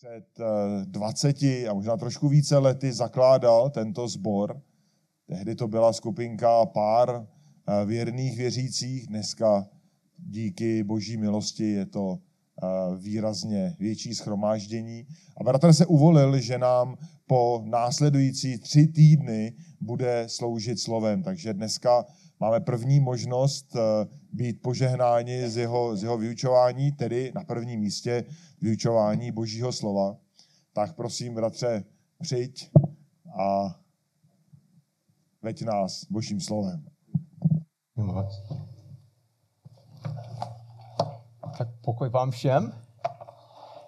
před 20 eh, a možná trošku více lety zakládal tento sbor. Tehdy to byla skupinka pár eh, věrných věřících, dneska díky boží milosti je to eh, výrazně větší schromáždění. A bratr se uvolil, že nám po následující tři týdny bude sloužit slovem. Takže dneska máme první možnost být požehnáni z jeho, z jeho vyučování, tedy na prvním místě vyučování Božího slova, tak prosím, bratře, přijď a veď nás Božím slovem. Tak pokoj vám všem.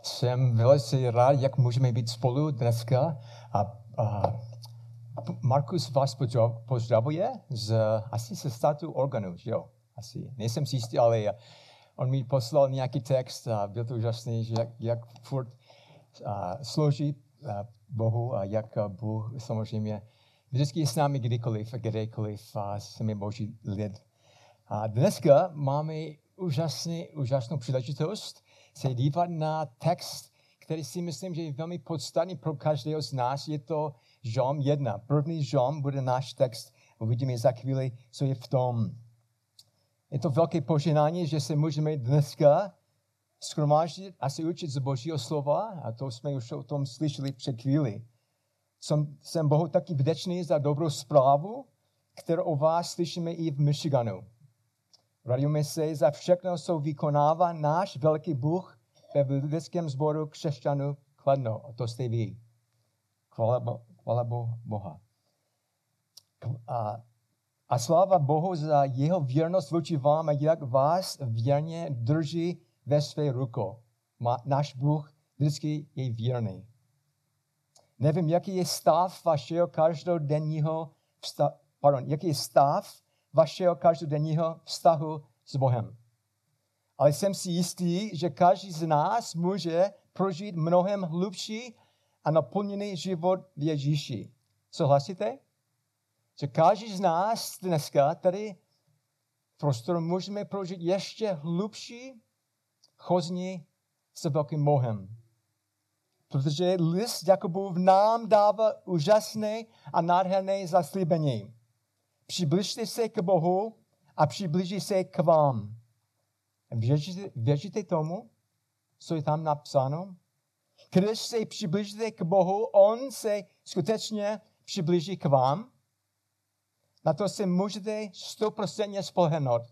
Jsem velice rád, jak můžeme být spolu dneska. A, a Markus vás pozdravuje z, asi se státu organu, jo? Asi. Nejsem si jistý, ale on mi poslal nějaký text a byl to úžasný, že jak, jak furt a, složí a, Bohu a jak a Bůh samozřejmě vždycky je s námi kdykoliv a kdekoliv a jsme boží lid. A dneska máme úžasný, úžasnou příležitost se dívat na text, který si myslím, že je velmi podstatný pro každého z nás. Je to Žalm 1. První Žalm bude náš text. Uvidíme za chvíli, co je v tom. Je to velké poženání, že se můžeme dneska schromáždit a se učit z Božího slova, a to jsme už o tom slyšeli před chvíli. Jsem, jsem Bohu taky vděčný za dobrou zprávu, kterou o vás slyšíme i v Michiganu. Radíme se za všechno, co vykonává náš velký Bůh ve lidském sboru křesťanů Kladno. A to jste vy. Chvala, chvala Boha. A a sláva Bohu za jeho věrnost vůči vám a jak vás věrně drží ve své rukou. Náš Bůh vždycky je věrný. Nevím, jaký je stav vašeho každodenního vztahu, pardon, jaký je stav vašeho každodenního vztahu s Bohem. Ale jsem si jistý, že každý z nás může prožít mnohem hlubší a naplněný život v Ježíši. Souhlasíte? že každý z nás dneska tady prostor můžeme prožít ještě hlubší chozní s velkým Bohem. Protože list Jakubův nám dává úžasné a nádherné zaslíbení. Přibližte se k Bohu a přiblíží se k vám. Věříte, věříte tomu, co je tam napsáno? Když se přiblížíte k Bohu, On se skutečně přiblíží k vám. Na to se můžete stoprocentně spolehnout,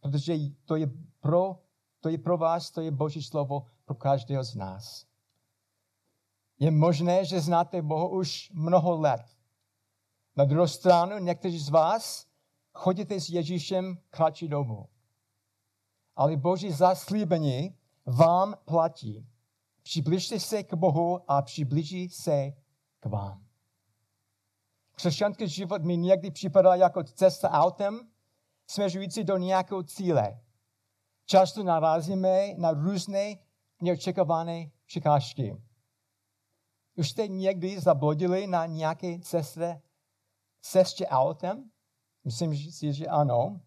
protože to je, pro, to je pro vás, to je Boží slovo pro každého z nás. Je možné, že znáte Boha už mnoho let. Na druhou stranu, někteří z vás chodíte s Ježíšem kratší dobu. Ale Boží zaslíbení vám platí. Přibližte se k Bohu a přiblíží se k vám. Křesťanský život mi někdy připadá jako cesta autem, směřující do nějakého cíle. Často narazíme na různé neočekované překážky. Už jste někdy zablodili na nějaké cestě, cestě autem? Myslím si, že ano.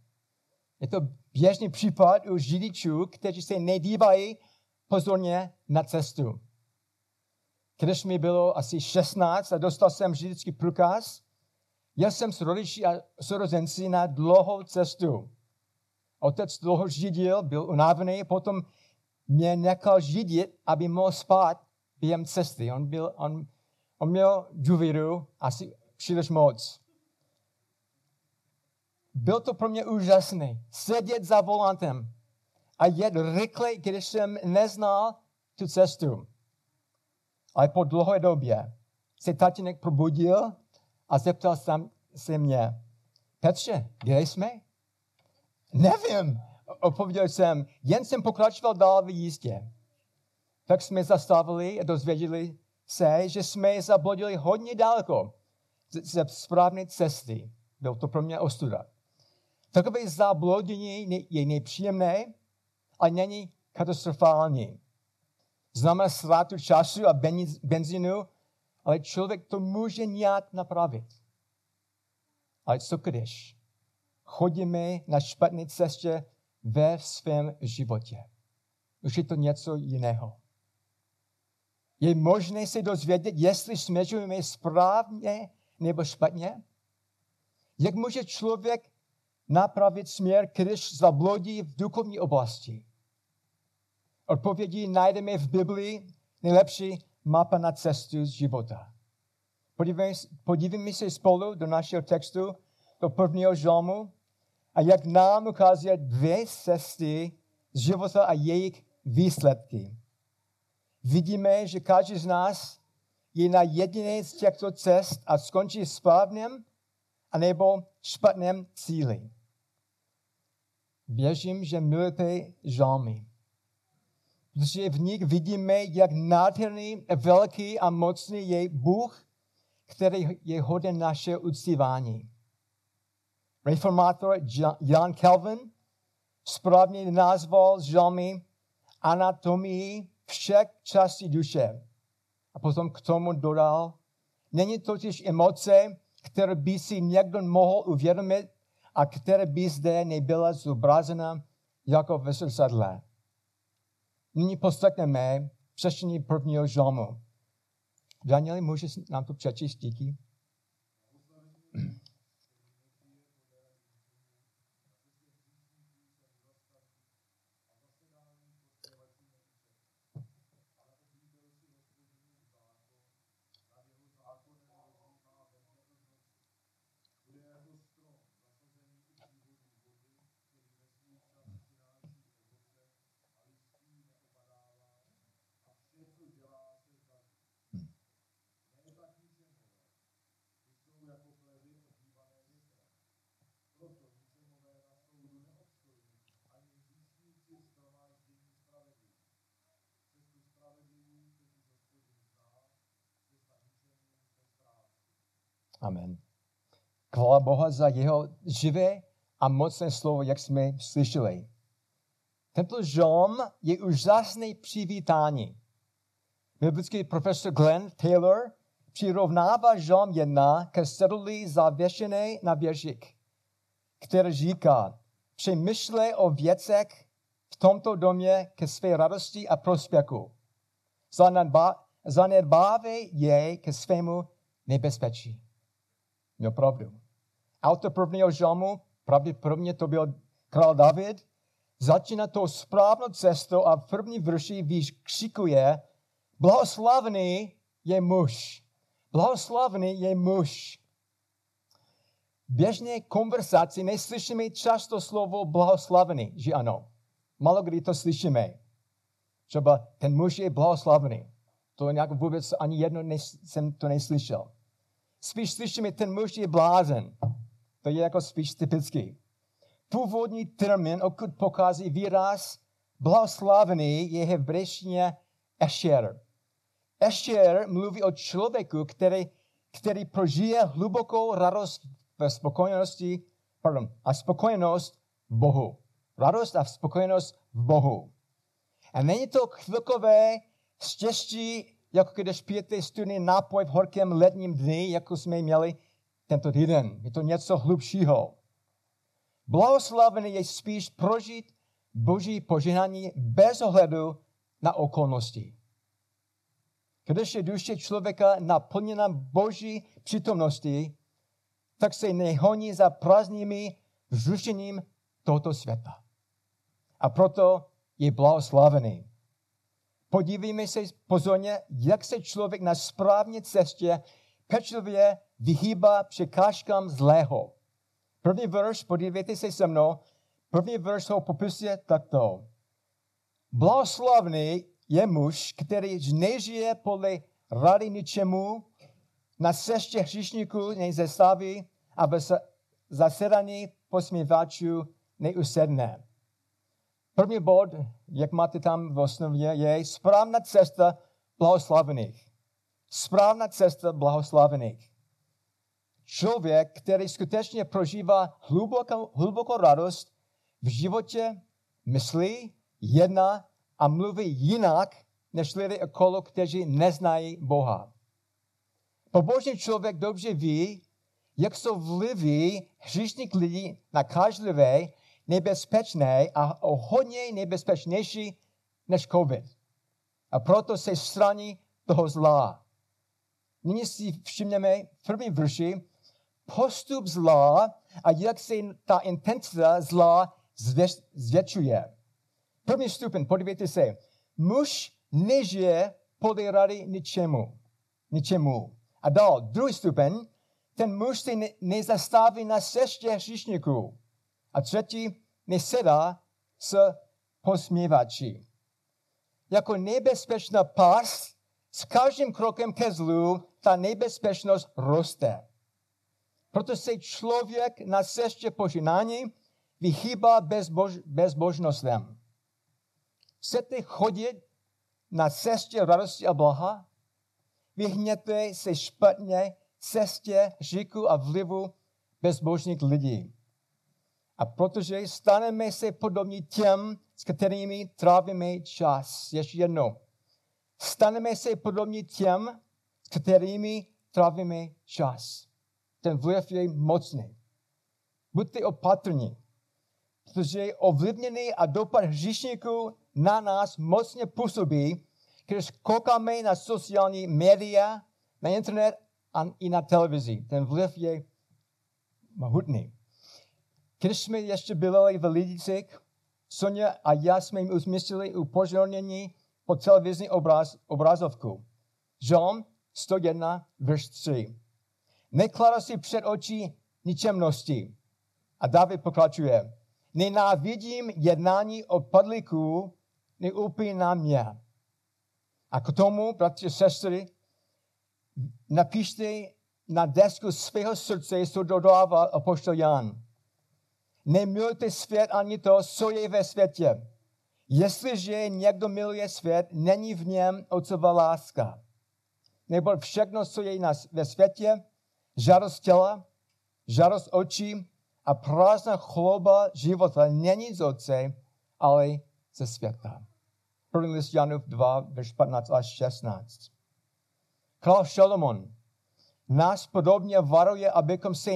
Je to běžný případ u řidičů, kteří se nedívají pozorně na cestu. Když mi bylo asi 16 a dostal jsem řidičský průkaz, jel jsem s rodiči a sorozenci na dlouhou cestu. Otec dlouho židil, byl unavený, potom mě nechal židit, aby mohl spát během cesty. On, byl, on, on měl důvěru asi příliš moc. Byl to pro mě úžasné. Sedět za volantem a jet rychle, když jsem neznal tu cestu. Ale po dlouhé době se tatínek probudil a zeptal jsem se mě, Petře, kde jsme? Nevím, odpověděl jsem, jen jsem pokračoval dál v jízdě. Tak jsme zastavili a dozvěděli se, že jsme zablodili hodně daleko ze správné cesty. Byl to pro mě ostuda. Takové zablodění je nepříjemné, ale není katastrofální. Znamená ztrátu času a benzínu, ale člověk to může nějak napravit. Ale co když chodíme na špatné cestě ve svém životě? Už je to něco jiného. Je možné se dozvědět, jestli směřujeme správně nebo špatně? Jak může člověk napravit směr, když zablodí v duchovní oblasti? Odpovědi najdeme v Biblii, nejlepší mapa na cestu z života. Podívejme, se spolu do našeho textu, do prvního žalmu, a jak nám ukazuje dvě cesty z života a jejich výsledky. Vidíme, že každý z nás je na jediné z těchto cest a skončí správným anebo špatném cíli. Věřím, že milujete žalmy, protože v nich vidíme, jak nádherný, velký a mocný je Bůh, který je hoden naše uctívání. Reformátor Jan Calvin správně nazval žalmy anatomii všech částí duše. A potom k tomu dodal, není totiž emoce, které by si někdo mohl uvědomit a které by zde nebyla zobrazena jako ve zrcadle. Nyní poslechneme přečtení prvního žalmu. Danieli, můžeš nám to přečíst, díky? Amen. Chvala Boha za jeho živé a mocné slovo, jak jsme slyšeli. Tento žalm je úžasné přivítání. Biblický profesor Glenn Taylor přirovnává žalm 1 ke sedlí zavěšené na věžík, který říká, přemýšlej o věcech v tomto domě ke své radosti a prospěchu. Zanedbávej je ke svému nebezpečí. Měl pravdu. Autor prvního žalmu, pravděpodobně to byl král David, začíná to správnou cestou a v první vrši výš křikuje, blahoslavný je muž. Blahoslavný je muž. V běžné konverzaci neslyšíme často slovo blahoslavný, že ano. Malo kdy to slyšíme. Třeba ten muž je blahoslavný. To nějak vůbec ani jedno jsem to neslyšel. Spíš slyšíme, ten muž je blázen. To je jako spíš typický. Původní termín, okud pochází výraz blahoslavený, je hebrejštině Esher. Esher mluví o člověku, který, který prožije hlubokou radost ve spokojenosti, pardon, a spokojenost v Bohu. Radost a spokojenost v Bohu. A není to chvilkové štěstí jako když pijete studený nápoj v horkém letním dni, jako jsme měli tento týden. Je to něco hlubšího. Blahoslavený je spíš prožít boží požehnání bez ohledu na okolnosti. Když je duše člověka naplněna boží přítomností, tak se nehoní za prázdnými vzrušením tohoto světa. A proto je blahoslavený. Podívejme se pozorně, jak se člověk na správné cestě pečlivě vyhýbá překážkám zlého. První verš, podívejte se se mnou, první verš ho popisuje takto. Blahoslavný je muž, který nežije podle rady ničemu, na cestě hříšníků nezastaví a ve zasedání posmívačů neusedne. První bod, jak máte tam v osnově, je správná cesta blahoslavených. Správná cesta blahoslavených. Člověk, který skutečně prožívá hlubokou, hlubokou radost v životě, myslí, jedná a mluví jinak, než lidé okolo, kteří neznají Boha. Pobožný člověk dobře ví, jak jsou vlivy hříšných lidí na každé nebezpečné a hodně nebezpečnější než COVID. A proto se straní toho zla. Nyní si všimneme v prvním verši postup zla a jak se ta intenzita zla zvětšuje. První stupeň, podívejte se. Muž nežije podle rady ničemu. ničemu. A dál, druhý stupeň, ten muž se ne, nezastaví na cestě hříšníků. A třetí, nesedá s posměvači. Jako nebezpečná pás, s každým krokem ke zlu ta nebezpečnost roste. Proto se člověk na cestě požinání vyhýbá bezbož, bezbožnostem. Chcete chodit na cestě radosti a blaha? Vyhněte se špatně cestě říku a vlivu bezbožných lidí. A protože staneme se podobní těm, s kterými trávíme čas. Ještě jednou. Staneme se podobní těm, s kterými trávíme čas. Ten vliv je mocný. Buďte opatrní, protože ovlivněný a dopad hříšníků na nás mocně působí, když koukáme na sociální média, na internet a i na televizi. Ten vliv je mohutný. Když jsme ještě byli v Lidicích, Sonja a já jsme jim umístili upozornění po televizní obraz, obrazovku. Žalm 101, verš 3. Neklada si před oči ničemnosti. A David pokračuje. Nenávidím jednání odpadlíků, na mě. A k tomu, bratři a sestry, napište na desku svého srdce, co dodává apoštol Jan. Nemilujte svět ani to, co je ve světě. Jestliže někdo miluje svět, není v něm otcova láska. Nebo všechno, co je ve světě, žádost těla, žádost očí a prázdná chloba života není z otce, ale ze světa. První list Janův 2, verš 15 až 16. Král Šalomon nás podobně varuje, abychom se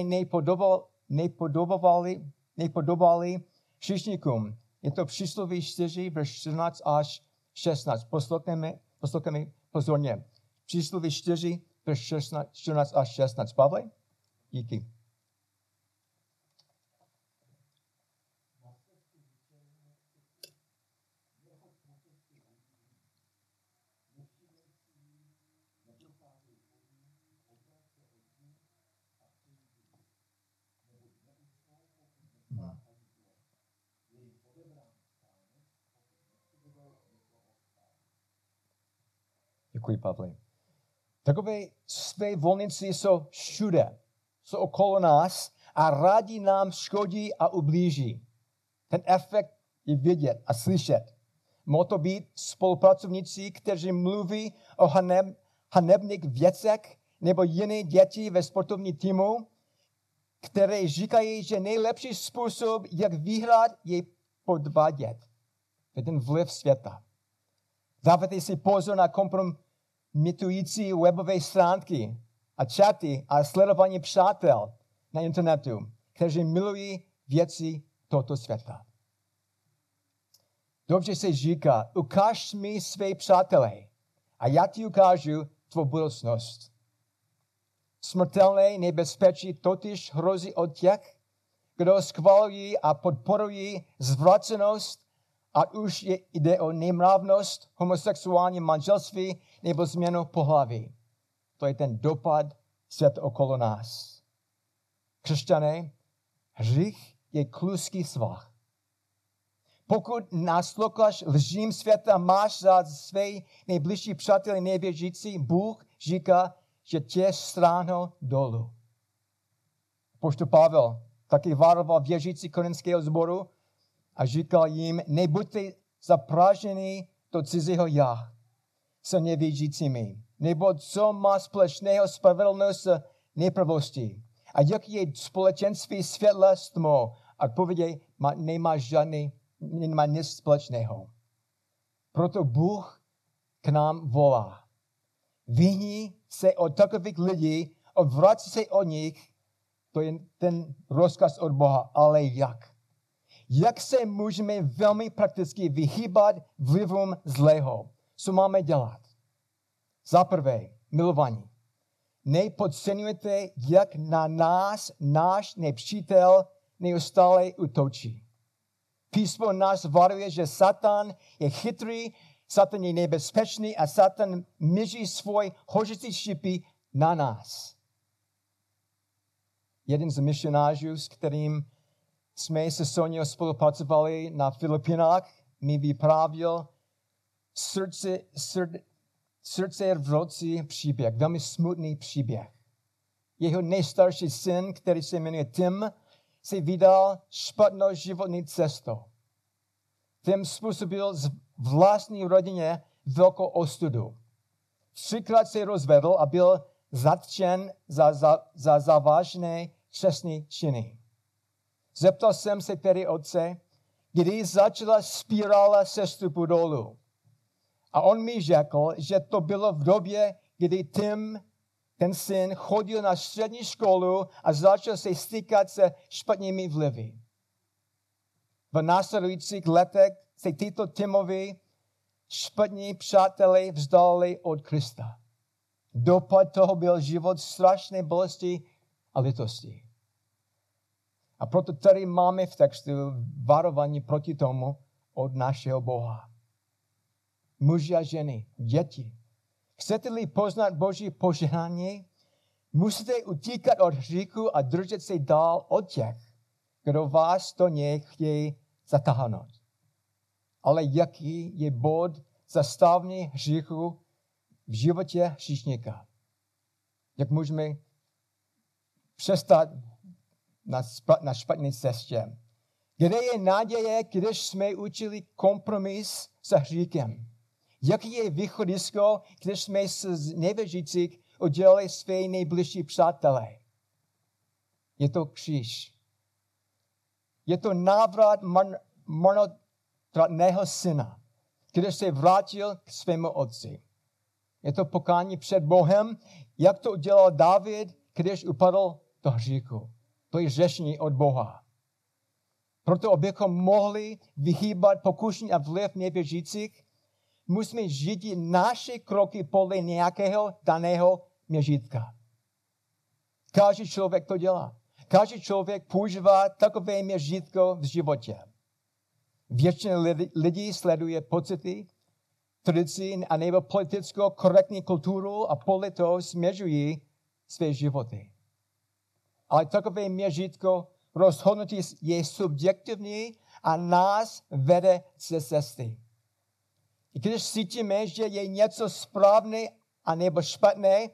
nepodobovali nepodobali šišníkům. Je to přísloví 4, verš 14 až 16. Poslouchejme, poslouchejme pozorně. Přísloví 4, verš 16, 14 až 16. Pavle? Díky. Děkuji, Pavli. Takové své volníci jsou všude, jsou okolo nás a rádi nám škodí a ublíží. Ten efekt je vidět a slyšet. Mohou to být spolupracovníci, kteří mluví o haneb, hanebných věcech nebo jiné děti ve sportovní týmu, které říkají, že nejlepší způsob, jak vyhrát, je podvádět. To je ten vliv světa. Dávajte si pozor na komprom, mitující webové stránky a chaty a sledování přátel na internetu, kteří milují věci tohoto světa. Dobře se říká, ukáž mi své přátelé a já ti ukážu tvou budoucnost. Smrtelné nebezpečí totiž hrozí od těch, kdo schvalují a podporují zvracenost ať už je, jde o nemravnost, homosexuální manželství nebo změnu pohlaví. To je ten dopad světa okolo nás. Křesťané, hřích je kluský svah. Pokud nasloucháš lžím světa, máš za své nejbližší přáteli nevěřící, Bůh říká, že tě stráhnou dolů. Pošto Pavel taky varoval věřící korinského zboru, a říkal jim, nebuďte zapraženi do cizího já s nevědícími, nebo co má společného spravedlnost s nepravostí. A jak je společenství světla s tmou? Odpovědě nemá žádný, nemá nic společného. Proto Bůh k nám volá. Vyhni se od takových lidí, odvrať se od nich, to je ten rozkaz od Boha, ale jak? jak se můžeme velmi prakticky vyhýbat vlivům zlého. Co máme dělat? Za prvé, milování. Nepodceňujte, jak na nás náš nepřítel neustále utočí. Písmo nás varuje, že Satan je chytrý, Satan je nebezpečný a Satan míří svůj hořící šipy na nás. Jeden z misionářů, s kterým jsme se Sonia spolupracovali na Filipinách, mi vyprávěl srdce, srd, srdce rvoucí příběh, velmi smutný příběh. Jeho nejstarší syn, který se jmenuje Tim, se vydal špatnou životní cestou. Tím způsobil z vlastní rodině velkou ostudu. Třikrát se rozvedl a byl zatčen za, za, za závažné čestné činy. Zeptal jsem se tedy otce, kdy začala spirála sestupu dolů. A on mi řekl, že to bylo v době, kdy Tim, ten syn, chodil na střední školu a začal se stýkat se špatnými vlivy. V následujících letech se tyto Timovi špatní přátelé vzdali od Krista. Dopad toho byl život strašné bolesti a litosti. A proto tady máme v textu varování proti tomu od našeho Boha. Muži a ženy, děti. Chcete-li poznat Boží požehnání, musíte utíkat od hříchu a držet se dál od těch, kdo vás to něj chtějí zatáhnout. Ale jaký je bod zastavní hříchu v životě hříšníka? Jak můžeme přestat na, na špatné cestě. Kde je naděje, když jsme učili kompromis s hříkem? Jaký je východisko, když jsme z nevěřících udělali své nejbližší přátelé? Je to kříž. Je to návrat marnotratného syna, když se vrátil k svému otci. Je to pokání před Bohem, jak to udělal David, když upadl do hříchu. To je řešení od Boha. Proto, abychom mohli vyhýbat pokušení a vliv nevěřících, musíme žít naše kroky podle nějakého daného měřítka. Každý člověk to dělá. Každý člověk používá takové měřítko v životě. Většina lidí sleduje pocity, tradici a nebo politickou korektní kulturu a podle toho směřují své životy ale takové měřítko rozhodnutí je subjektivní a nás vede ze cesty. Když cítíme, že je něco správné a nebo špatné,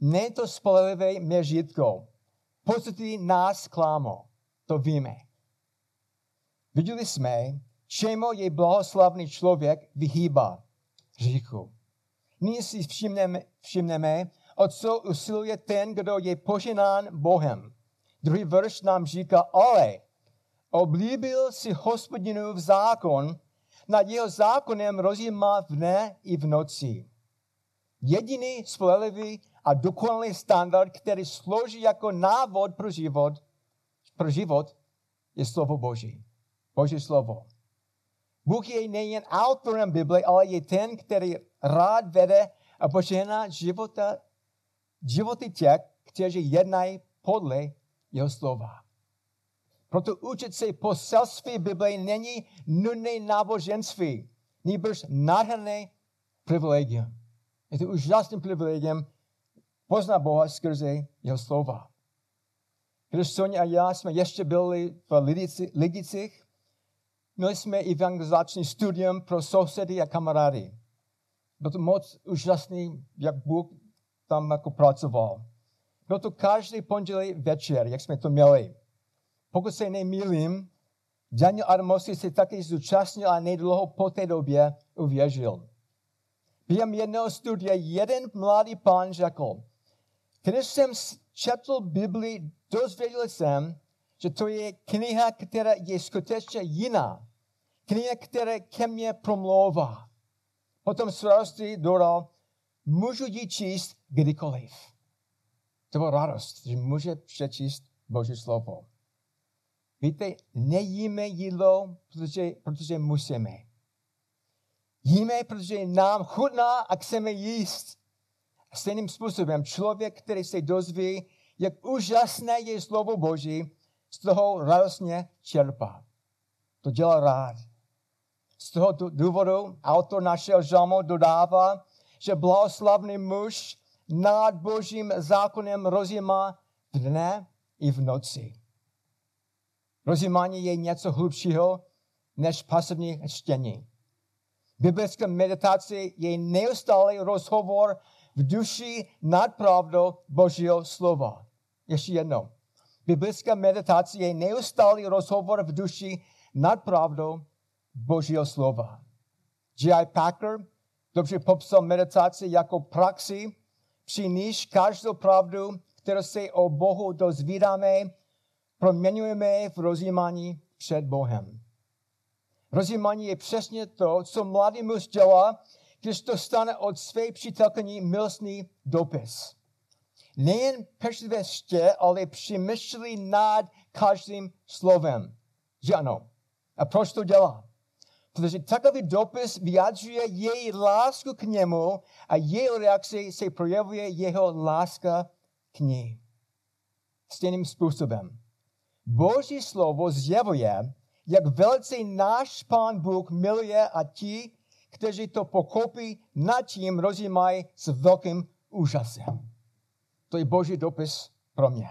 není to spolehlivé měřítko. Pocity nás klámo, to víme. Viděli jsme, čemu je blahoslavný člověk vyhýbá hříchu. Nyní si všimneme, všimneme o co usiluje ten, kdo je poženán Bohem. Druhý verš nám říká, ale oblíbil si hospodinu v zákon, nad jeho zákonem rozjímá v dne i v noci. Jediný spolehlivý a dokonalý standard, který slouží jako návod pro život, pro život je slovo Boží. Boží slovo. Bůh je nejen autorem Bible, ale je ten, který rád vede a požehná života životy těch, kteří jednají podle jeho slova. Proto učit se poselství Bible není nudné náboženství, nýbrž nádherné privilegium. Je to úžasný privilegium poznat Boha skrze jeho slova. Když Sonia a já jsme ještě byli v Lidicích, měli jsme evangelizační studium pro sousedy a kamarády. Bylo to moc úžasný, jak Bůh tam jako pracoval. Byl to každý pondělí večer, jak jsme to měli. Pokud se nemýlím, Daniel Adamovský se taky zúčastnil a nejdlouho po té době uvěřil. Během jednoho studia jeden mladý pán řekl, když jsem četl Bibli, dozvěděl jsem, že to je kniha, která je skutečně jiná. Kniha, která ke mně promlouvá. Potom s radostí dodal, můžu ji číst kdykoliv. To byla radost, že může přečíst Boží slovo. Víte, nejíme jídlo, protože, protože musíme. Jíme, protože nám chutná a chceme jíst. Stejným způsobem člověk, který se dozví, jak úžasné je slovo Boží, z toho radostně čerpá. To dělá rád. Z toho důvodu autor našeho žalmu dodává, že blahoslavný muž nad božím zákonem rozjímá dne i v noci. Rozjímání je něco hlubšího než pasivní čtení. Biblická meditace je neustálý rozhovor v duši nad pravdou Božího slova. Ještě jednou. Biblická meditace je neustálý rozhovor v duši nad pravdou Božího slova. J.I. Packer dobře popsal meditaci jako praxi, při níž každou pravdu, kterou se o Bohu dozvídáme, proměňujeme v rozjímání před Bohem. Rozjímání je přesně to, co mladý muž dělá, když dostane od své přítelkyni milostný dopis. Nejen pečlivě ště, ale přemýšlí nad každým slovem. Že ano. A proč to dělá? Protože takový dopis vyjadřuje její lásku k němu a její reakci se projevuje jeho láska k ní. Stejným způsobem. Boží slovo zjevuje, jak velice náš Pán Bůh miluje a ti, kteří to pokopí, nad tím rozjímají s velkým úžasem. To je boží dopis pro mě.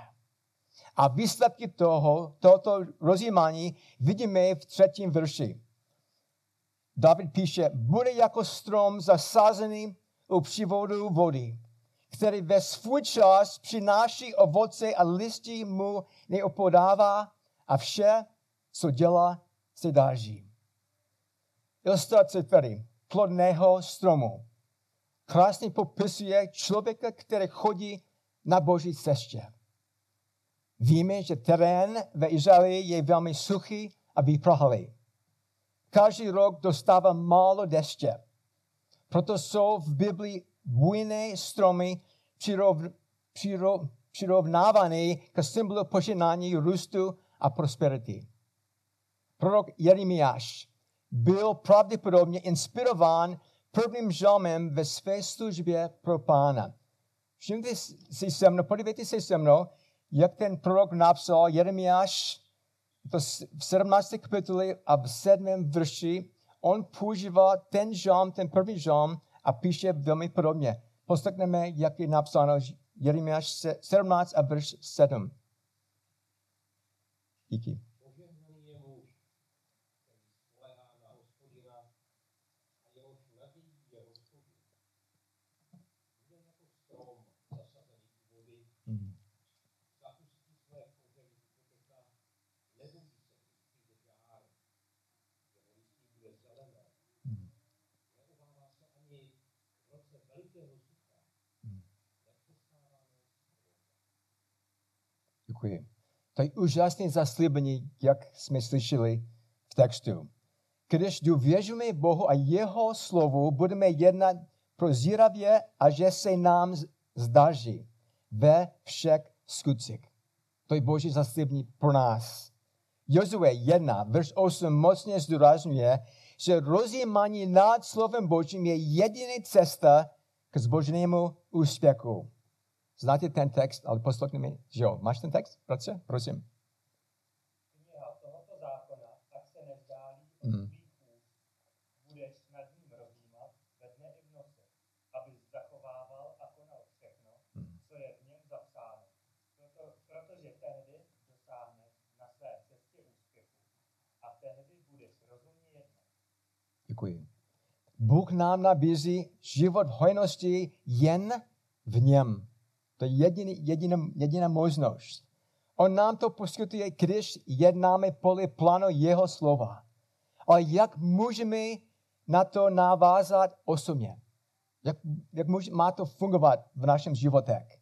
A výsledky toho, tohoto rozjímání vidíme v třetím verši. David píše, bude jako strom zasazený u přivodu vody, který ve svůj čas přináší ovoce a listí mu neopodává a vše, co dělá, se dáží. Ilustrace tedy plodného stromu krásně popisuje člověka, který chodí na boží cestě. Víme, že terén ve Izraeli je velmi suchý a vyprahlý. Každý rok dostává málo deště. Proto jsou v Biblii bujné stromy přirov, přirov, přirovnávané k symbolu poženání růstu a prosperity. Prorok Jeremiáš byl pravděpodobně inspirován prvním žalmem ve své službě pro pána. Všimněte si se mnou, podívejte se se mnou, jak ten prorok napsal Jeremiáš to v 17. kapitole a v 7. verši, on používá ten žalm, ten první žalm a píše velmi podobně. Poslechneme, jak je napsáno Jeremiáš 17 a verš 7. Díky. Děkuji. To je úžasné zaslíbení, jak jsme slyšeli v textu. Když důvěřujeme Bohu a jeho slovu, budeme jednat prozíravě a že se nám zdaří ve všech skutcích. To je boží zaslíbení pro nás. Jozue 1, verš 8 mocně zdůrazňuje, že rozjímání nad slovem Božím je jediná cesta k zbožnému úspěchu. Znáte ten text, ale poslouchejte mi, že jo. Máš ten text, bratře? Prosím. Kniha tohoto zákona, tak se nezdálí Mm. od tvých úst, budeš nad ním rozjímat ve dne i v noci, aby zachovával a konal všechno, co je v něm zapsáno. Proto, protože tehdy dosáhneš na své cestě úspěchu a tehdy budeš rozumně jednat. Děkuji. Bůh nám nabízí život v hojnosti jen v něm. To je jediný, jediná, jediná možnost. On nám to poskytuje, když jednáme podle plánu jeho slova. Ale jak můžeme na to navázat osobně? Jak, jak může, má to fungovat v našem životech?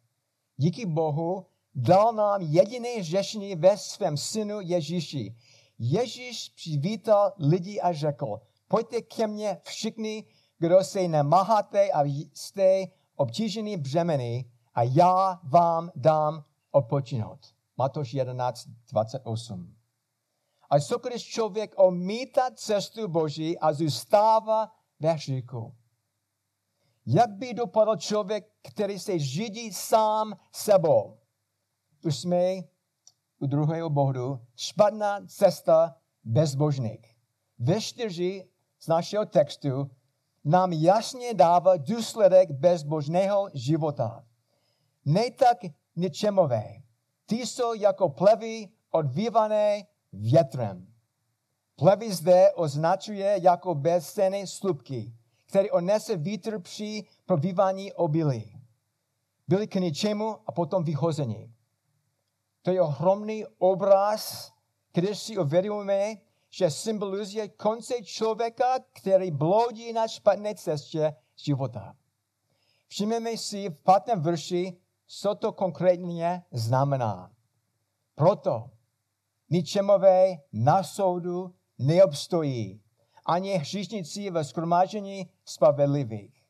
Díky Bohu dal nám jediné řešení ve svém synu Ježíši. Ježíš přivítal lidi a řekl, pojďte ke mně všichni, kdo se nemáháte a jste obtížený břemeny a já vám dám odpočinout. Matoš 11, 28. A co když člověk omítá cestu Boží a zůstává ve hříchu? Jak by dopadl člověk, který se židí sám sebou? Už jsme u druhého bodu. Špatná cesta bezbožných. Ve čtyři z našeho textu nám jasně dává důsledek bezbožného života. Ne tak ničemové. Ty jsou jako plevy odvívané větrem. Plevy zde označuje jako bezcené slupky, které onese vítr při provívání obilí. Byly k ničemu a potom vyhození. To je ohromný obraz, když si uvědomíme, že symbolizuje konce člověka, který bloudí na špatné cestě života. Všimneme si v pátém verši, co to konkrétně znamená. Proto ničemové na soudu neobstojí, ani hříšníci ve skromážení spravedlivých.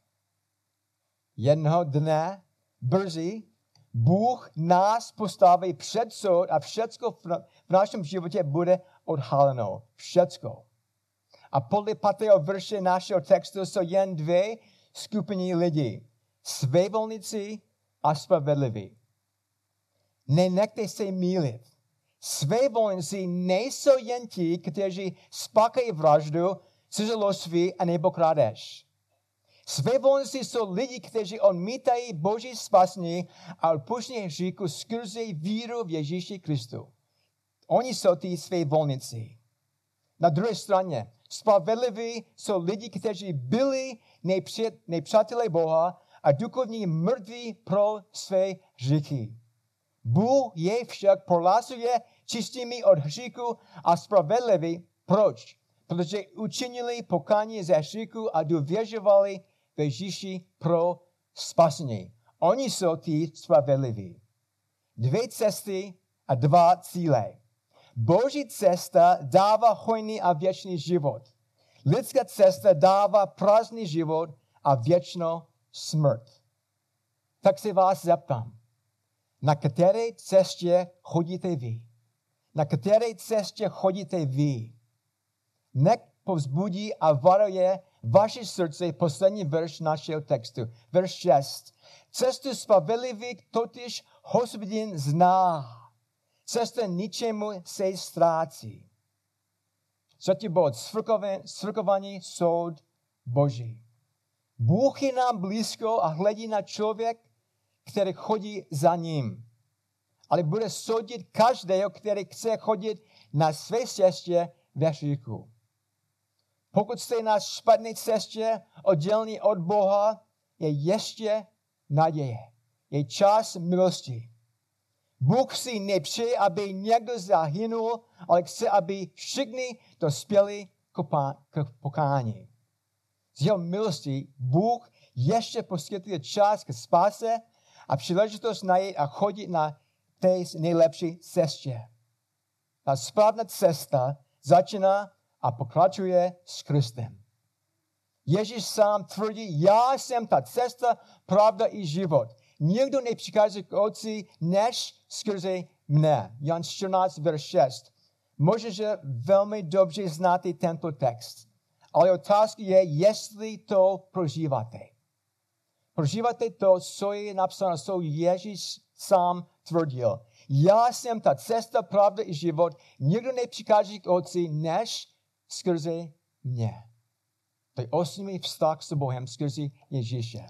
Jednoho dne, brzy, Bůh nás postaví před soud a všecko v našem životě bude odhaleno. Všecko. A podle pátého verše našeho textu jsou jen dvě skupiny lidí. Svévolníci a spravedliví. Nenechte se mílit. Svévolníci nejsou jen ti, kteří spákají vraždu, cizoloství a nebo krádež. Svévolníci jsou lidi, kteří odmítají Boží spasení a odpuštění hříchu skrze víru v Ježíši Kristu. Oni jsou ty svévolníci. Na druhé straně, spravedliví jsou lidi, kteří byli nepřátelé Boha a duchovní mrtví pro své hříchy. Bůh je však prolazuje čistými od hříchu a spravedlivý. Proč? Protože učinili pokání ze hříchu a důvěřovali v Ježíši pro spasení. Oni jsou ty spravedliví. Dvě cesty a dva cíle. Boží cesta dává hojný a věčný život. Lidská cesta dává prázdný život a věčnou smrt. Tak se vás zeptám, na které cestě chodíte vy? Na které cestě chodíte vy? Nech povzbudí a varuje vaše srdce poslední verš našeho textu. Verš 6. Cestu spravedlivých totiž hospodin zná. Cesta ničemu se ztrácí. Třetí bod. Svrkovaný soud Boží. Bůh je nám blízko a hledí na člověk, který chodí za ním. Ale bude soudit každého, který chce chodit na své cestě ve hříchu. Pokud jste na špatné cestě oddělený od Boha, je ještě naděje. Je čas milosti. Bůh si nepřeje, aby někdo zahynul, ale chce, aby všichni dospěli k pokání. Z jeho milosti Bůh ještě poskytuje čas k spáse a příležitost najít a chodit na té nejlepší cestě. Ta správná cesta začíná a pokračuje s Kristem. Ježíš sám tvrdí, já jsem ta cesta, pravda i život. Nikdo nepřichází k Otci, než skrze mne. Jan 14, verš 6. Možná, že velmi dobře znáte tento text. Ale otázka je, jestli to prožíváte. Prožíváte to, co je napsáno, co Ježíš sám tvrdil. Já jsem ta cesta, pravda i život. Nikdo nepřichází k Otci, než skrze mě. To je osobní vztah s Bohem skrze Ježíše.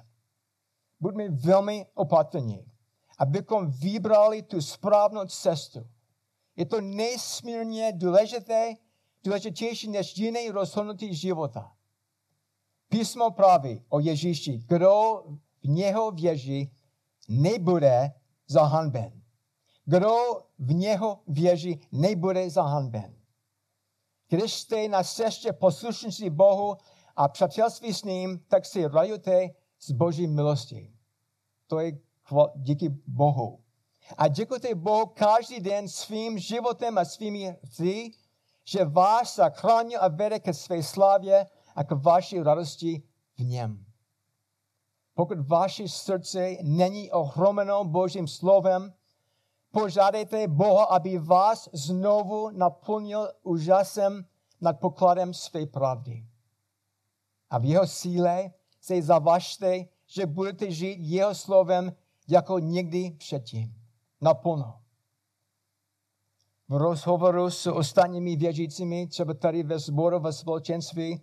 Buďme velmi opatrní, abychom vybrali tu správnou cestu. Je to nesmírně důležité, důležitější než jiné rozhodnutí života. Písmo praví o Ježíši, kdo v něho věří, nebude zahanben. Kdo v něho věří, nebude zahanben. Když jste na cestě poslušnosti Bohu a přátelství s ním, tak si rajujte z Boží milosti. To je díky Bohu. A děkujte Bohu každý den svým životem a svými chci, že vás zachránil a vede ke své slávě a k vaší radosti v něm. Pokud vaše srdce není ohromeno Božím slovem, požádejte Boha, aby vás znovu naplnil úžasem nad pokladem své pravdy. A v jeho síle se zavažte že budete žít jeho slovem jako nikdy předtím. Naplno. V rozhovoru s ostatními věřícími, třeba tady ve sboru, ve společenství,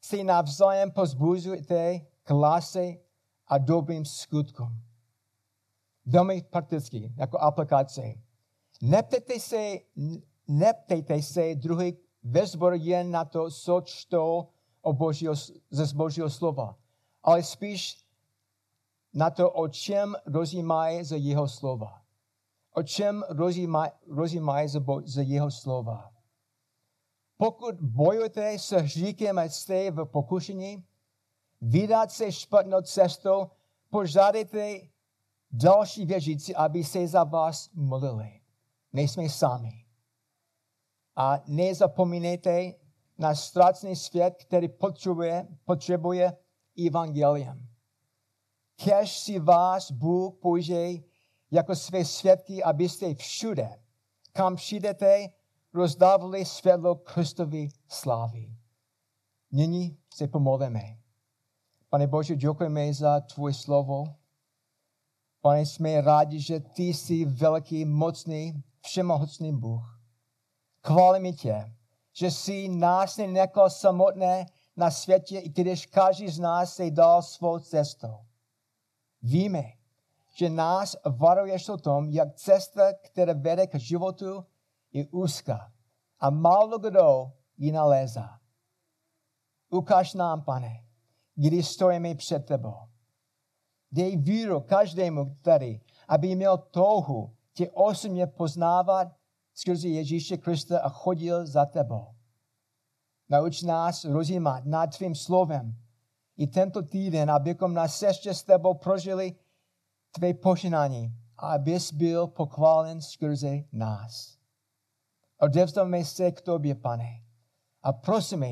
si navzájem pozbuzujte k a dobrým skutkům. Velmi prakticky, jako aplikace. Neptejte se, neptejte se druhý ve sboru jen na to, co čtou o božího, ze božího slova, ale spíš na to, o čem rozjímají ze jeho slova. O čem rozjímají, ze jeho slova. Pokud bojujete s hříkem a jste v pokušení, vydat se špatnou cestou, požádejte další věřící, aby se za vás modlili. Nejsme sami. A nezapomínejte na ztracený svět, který potřebuje, potřebuje evangelium. Kež si vás Bůh použije jako své svědky, abyste všude, kam přijdete, rozdávali světlo Kristovi slávy. Nyní se pomolíme. Pane Bože, děkujeme za tvoje slovo. Pane, jsme rádi, že ty jsi velký, mocný, všemohocný Bůh. Chválíme tě, že jsi nás nenechal samotné na světě, i když každý z nás se dal svou cestou. Víme, že nás varuješ o tom, jak cesta, která vede k životu, je úzká a málo kdo ji nalézá. Ukáž nám, pane, když stojíme před tebou. Dej víru každému tady, aby měl touhu tě osobně poznávat skrze Ježíše Krista a chodil za tebou. Nauč nás rozjímat nad tvým slovem i tento týden, abychom na sestě s tebou prožili tvé požehnání a abys byl pochválen skrze nás. Odevzdáme se k tobě, pane, a prosíme,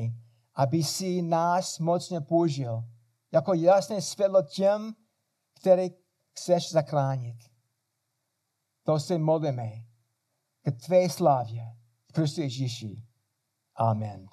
aby si nás mocně použil jako jasné světlo těm, které chceš zachránit. To se modlíme k tvé slávě Kristu Ježíši. Amen.